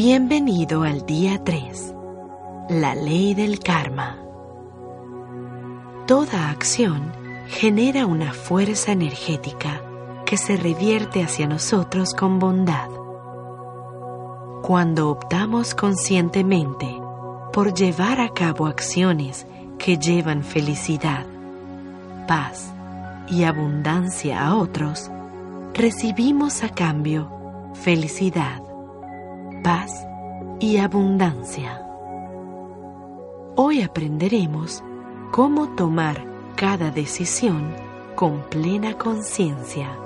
Bienvenido al día 3. La ley del karma. Toda acción genera una fuerza energética que se revierte hacia nosotros con bondad. Cuando optamos conscientemente por llevar a cabo acciones que llevan felicidad, paz y abundancia a otros, recibimos a cambio felicidad, paz y abundancia. Hoy aprenderemos cómo tomar cada decisión con plena conciencia,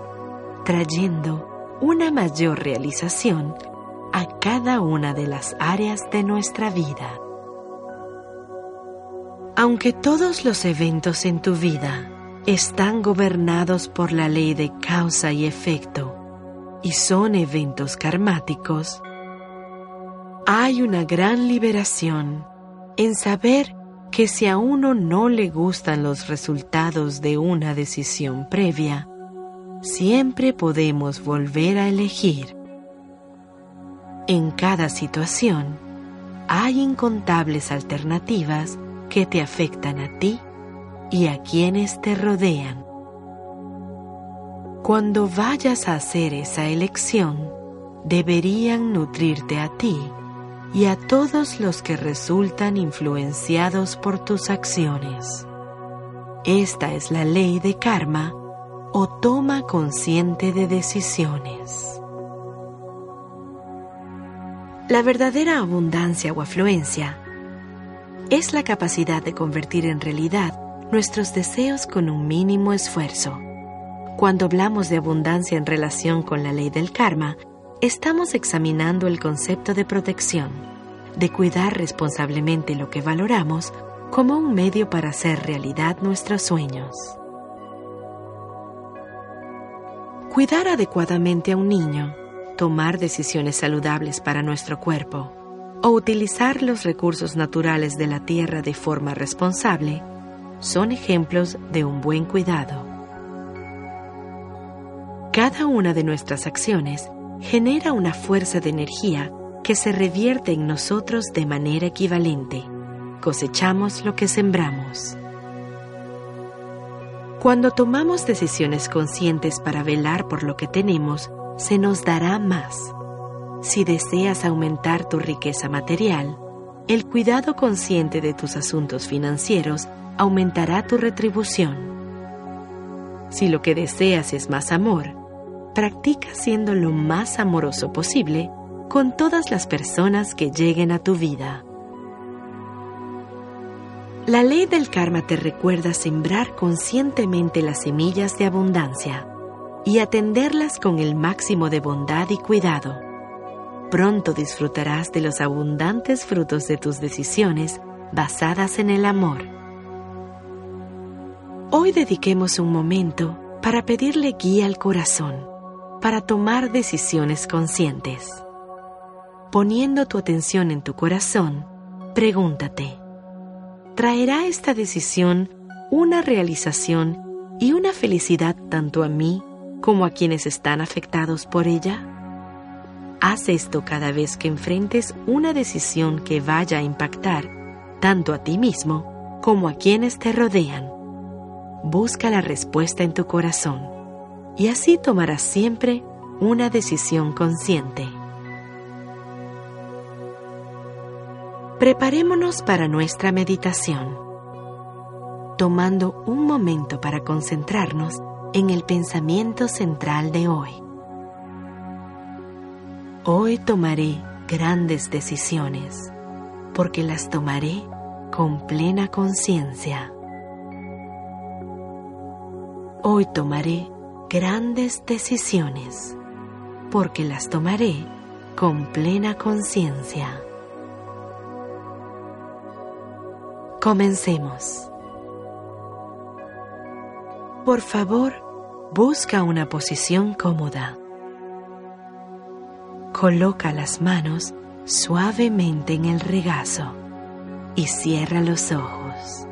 trayendo una mayor realización a cada una de las áreas de nuestra vida. Aunque todos los eventos en tu vida están gobernados por la ley de causa y efecto y son eventos karmáticos, hay una gran liberación en saber que si a uno no le gustan los resultados de una decisión previa, siempre podemos volver a elegir. En cada situación hay incontables alternativas que te afectan a ti y a quienes te rodean. Cuando vayas a hacer esa elección, deberían nutrirte a ti y a todos los que resultan influenciados por tus acciones. Esta es la ley de karma o toma consciente de decisiones. La verdadera abundancia o afluencia es la capacidad de convertir en realidad nuestros deseos con un mínimo esfuerzo. Cuando hablamos de abundancia en relación con la ley del karma, estamos examinando el concepto de protección, de cuidar responsablemente lo que valoramos como un medio para hacer realidad nuestros sueños. Cuidar adecuadamente a un niño, tomar decisiones saludables para nuestro cuerpo o utilizar los recursos naturales de la tierra de forma responsable son ejemplos de un buen cuidado. Cada una de nuestras acciones genera una fuerza de energía que se revierte en nosotros de manera equivalente. Cosechamos lo que sembramos. Cuando tomamos decisiones conscientes para velar por lo que tenemos, se nos dará más. Si deseas aumentar tu riqueza material, el cuidado consciente de tus asuntos financieros aumentará tu retribución. Si lo que deseas es más amor, practica siendo lo más amoroso posible con todas las personas que lleguen a tu vida. La ley del karma te recuerda sembrar conscientemente las semillas de abundancia y atenderlas con el máximo de bondad y cuidado. Pronto disfrutarás de los abundantes frutos de tus decisiones basadas en el amor. Hoy dediquemos un momento para pedirle guía al corazón para tomar decisiones conscientes. Poniendo tu atención en tu corazón, pregúntate, ¿traerá esta decisión una realización y una felicidad tanto a mí como a quienes están afectados por ella? Haz esto cada vez que enfrentes una decisión que vaya a impactar tanto a ti mismo como a quienes te rodean. Busca la respuesta en tu corazón y así tomarás siempre una decisión consciente. Preparémonos para nuestra meditación, tomando un momento para concentrarnos en el pensamiento central de hoy. Hoy tomaré grandes decisiones porque las tomaré con plena conciencia. Hoy tomaré grandes decisiones, porque las tomaré con plena conciencia. Comencemos. Por favor, busca una posición cómoda. Coloca las manos suavemente en el regazo y cierra los ojos.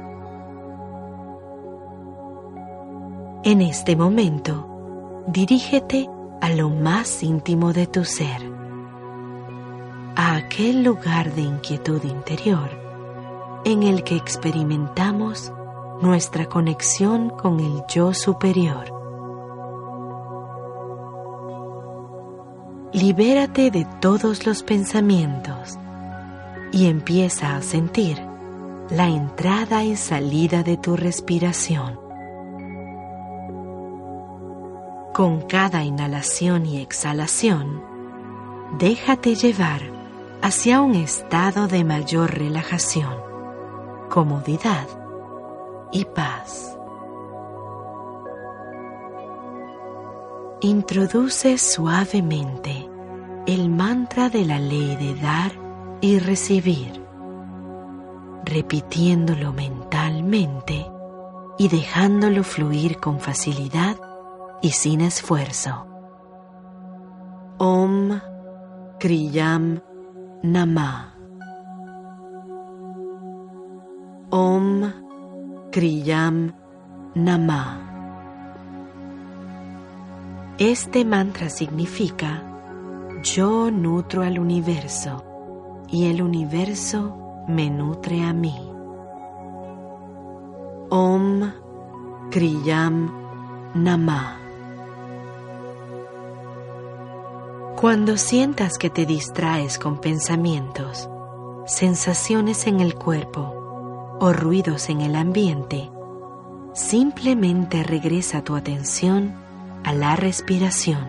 En este momento, dirígete a lo más íntimo de tu ser, a aquel lugar de inquietud interior en el que experimentamos nuestra conexión con el yo superior. Libérate de todos los pensamientos y empieza a sentir la entrada y salida de tu respiración. Con cada inhalación y exhalación, déjate llevar hacia un estado de mayor relajación, comodidad y paz. Introduce suavemente el mantra de la ley de dar y recibir, repitiéndolo mentalmente y dejándolo fluir con facilidad y sin esfuerzo. Om Kriyam Nama. Om Kriyam Nama. Este mantra significa yo nutro al universo y el universo me nutre a mí. Om Kriyam Nama. Cuando sientas que te distraes con pensamientos, sensaciones en el cuerpo o ruidos en el ambiente, simplemente regresa tu atención a la respiración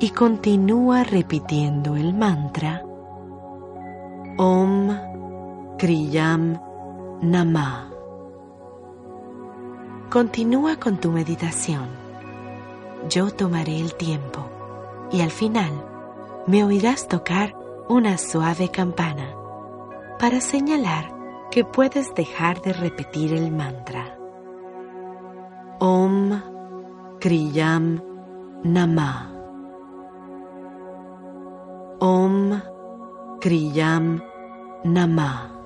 y continúa repitiendo el mantra Om Kriyam Nama. Continúa con tu meditación. Yo tomaré el tiempo y al final me oirás tocar una suave campana para señalar que puedes dejar de repetir el mantra. Om Kriyam Nama. Om Kriyam Nama.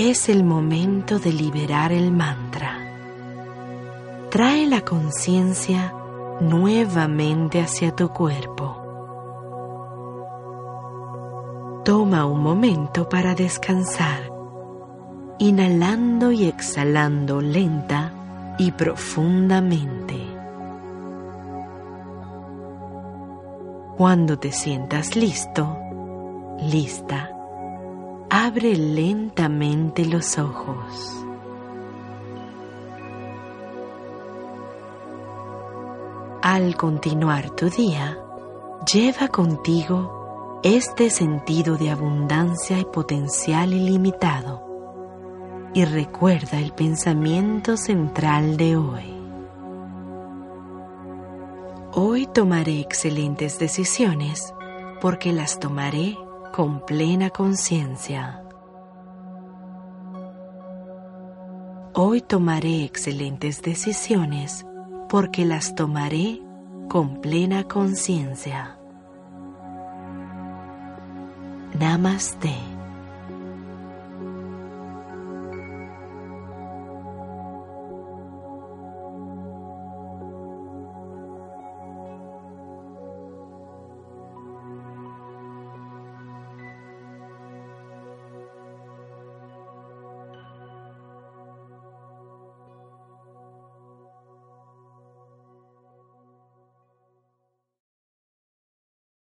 Es el momento de liberar el mantra. Trae la conciencia nuevamente hacia tu cuerpo. Toma un momento para descansar, inhalando y exhalando lenta y profundamente. Cuando te sientas listo, lista, abre lentamente los ojos. Al continuar tu día, lleva contigo este sentido de abundancia y potencial ilimitado y recuerda el pensamiento central de hoy. Hoy tomaré excelentes decisiones porque las tomaré con plena conciencia. Hoy tomaré excelentes decisiones porque las tomaré con plena conciencia. Namaste.